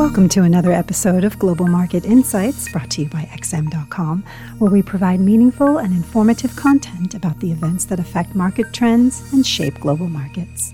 Welcome to another episode of Global Market Insights brought to you by XM.com, where we provide meaningful and informative content about the events that affect market trends and shape global markets.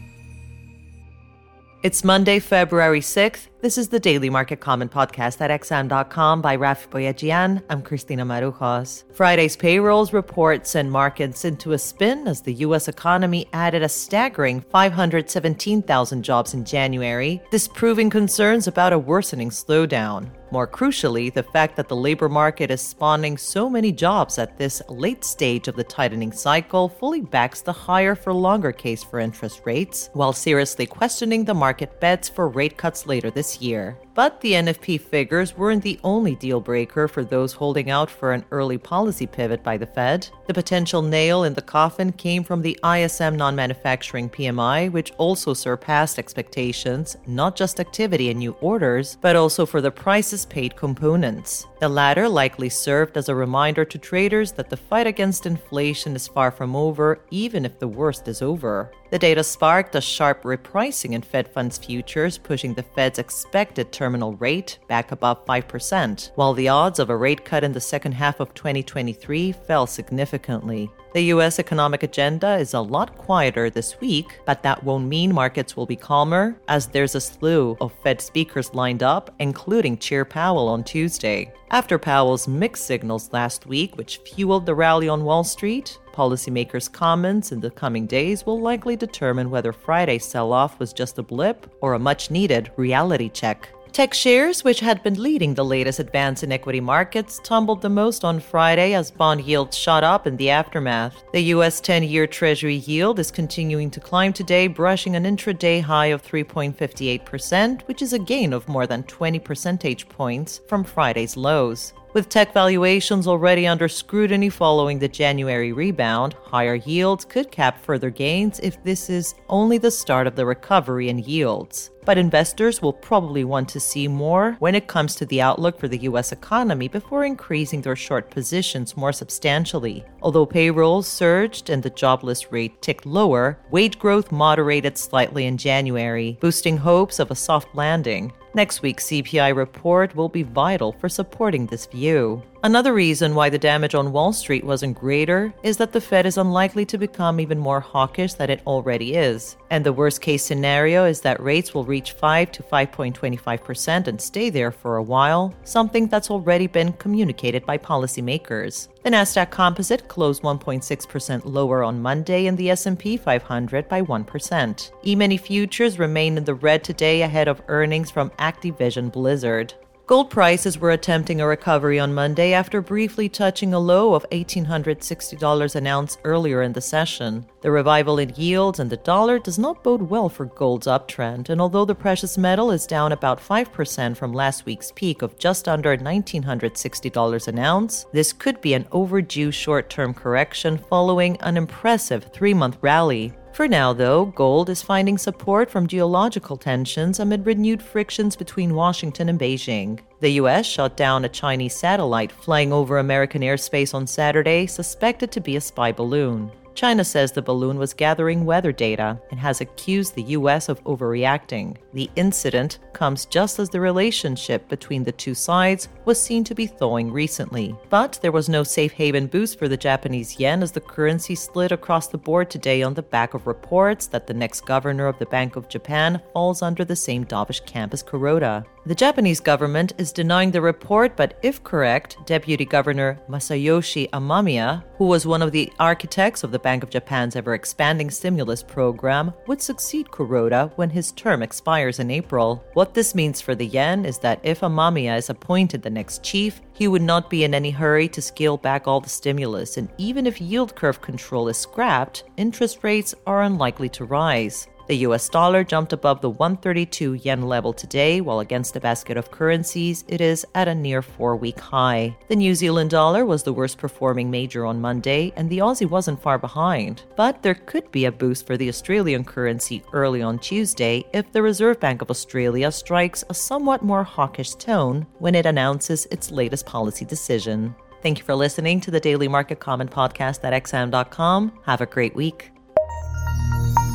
It's Monday, February 6th. This is the Daily Market Comment podcast at xm.com by Raffi Boyadjian. I'm Christina Marujos. Friday's payrolls report sent markets into a spin as the U.S. economy added a staggering 517,000 jobs in January, disproving concerns about a worsening slowdown. More crucially, the fact that the labor market is spawning so many jobs at this late stage of the tightening cycle fully backs the higher for longer case for interest rates, while seriously questioning the market bets for rate cuts later this year. But the NFP figures weren't the only deal breaker for those holding out for an early policy pivot by the Fed. The potential nail in the coffin came from the ISM non manufacturing PMI, which also surpassed expectations, not just activity and new orders, but also for the prices paid components. The latter likely served as a reminder to traders that the fight against inflation is far from over, even if the worst is over. The data sparked a sharp repricing in Fed funds futures, pushing the Fed's expected terminal rate back above 5%, while the odds of a rate cut in the second half of 2023 fell significantly. The US economic agenda is a lot quieter this week, but that won't mean markets will be calmer, as there's a slew of Fed speakers lined up, including Chair Powell on Tuesday. After Powell's mixed signals last week, which fueled the rally on Wall Street, Policymakers' comments in the coming days will likely determine whether Friday's sell off was just a blip or a much needed reality check. Tech shares, which had been leading the latest advance in equity markets, tumbled the most on Friday as bond yields shot up in the aftermath. The US 10 year Treasury yield is continuing to climb today, brushing an intraday high of 3.58%, which is a gain of more than 20 percentage points from Friday's lows. With tech valuations already under scrutiny following the January rebound, higher yields could cap further gains if this is only the start of the recovery in yields. But investors will probably want to see more when it comes to the outlook for the US economy before increasing their short positions more substantially. Although payrolls surged and the jobless rate ticked lower, wage growth moderated slightly in January, boosting hopes of a soft landing. Next week's CPI report will be vital for supporting this view. Another reason why the damage on Wall Street wasn't greater is that the Fed is unlikely to become even more hawkish than it already is. And the worst case scenario is that rates will reach 5 to 5.25% and stay there for a while, something that's already been communicated by policymakers. The Nasdaq Composite closed 1.6% lower on Monday and the S&P 500 by 1%. E-mini futures remain in the red today ahead of earnings from Activision Blizzard. Gold prices were attempting a recovery on Monday after briefly touching a low of $1,860 an ounce earlier in the session. The revival in yields and the dollar does not bode well for gold's uptrend, and although the precious metal is down about 5% from last week's peak of just under $1,960 an ounce, this could be an overdue short term correction following an impressive three month rally. For now, though, gold is finding support from geological tensions amid renewed frictions between Washington and Beijing. The U.S. shot down a Chinese satellite flying over American airspace on Saturday, suspected to be a spy balloon. China says the balloon was gathering weather data and has accused the U.S. of overreacting. The incident comes just as the relationship between the two sides was seen to be thawing recently. But there was no safe haven boost for the Japanese yen as the currency slid across the board today on the back of reports that the next governor of the Bank of Japan falls under the same dovish camp as Kuroda. The Japanese government is denying the report, but if correct, Deputy Governor Masayoshi Amamiya, who was one of the architects of the Bank of Japan's ever expanding stimulus program, would succeed Kuroda when his term expires in April. What this means for the yen is that if Amamiya is appointed the next chief, he would not be in any hurry to scale back all the stimulus, and even if yield curve control is scrapped, interest rates are unlikely to rise. The US dollar jumped above the 132 yen level today, while against a basket of currencies, it is at a near four week high. The New Zealand dollar was the worst performing major on Monday, and the Aussie wasn't far behind. But there could be a boost for the Australian currency early on Tuesday if the Reserve Bank of Australia strikes a somewhat more hawkish tone when it announces its latest policy decision. Thank you for listening to the Daily Market Comment podcast at xm.com. Have a great week.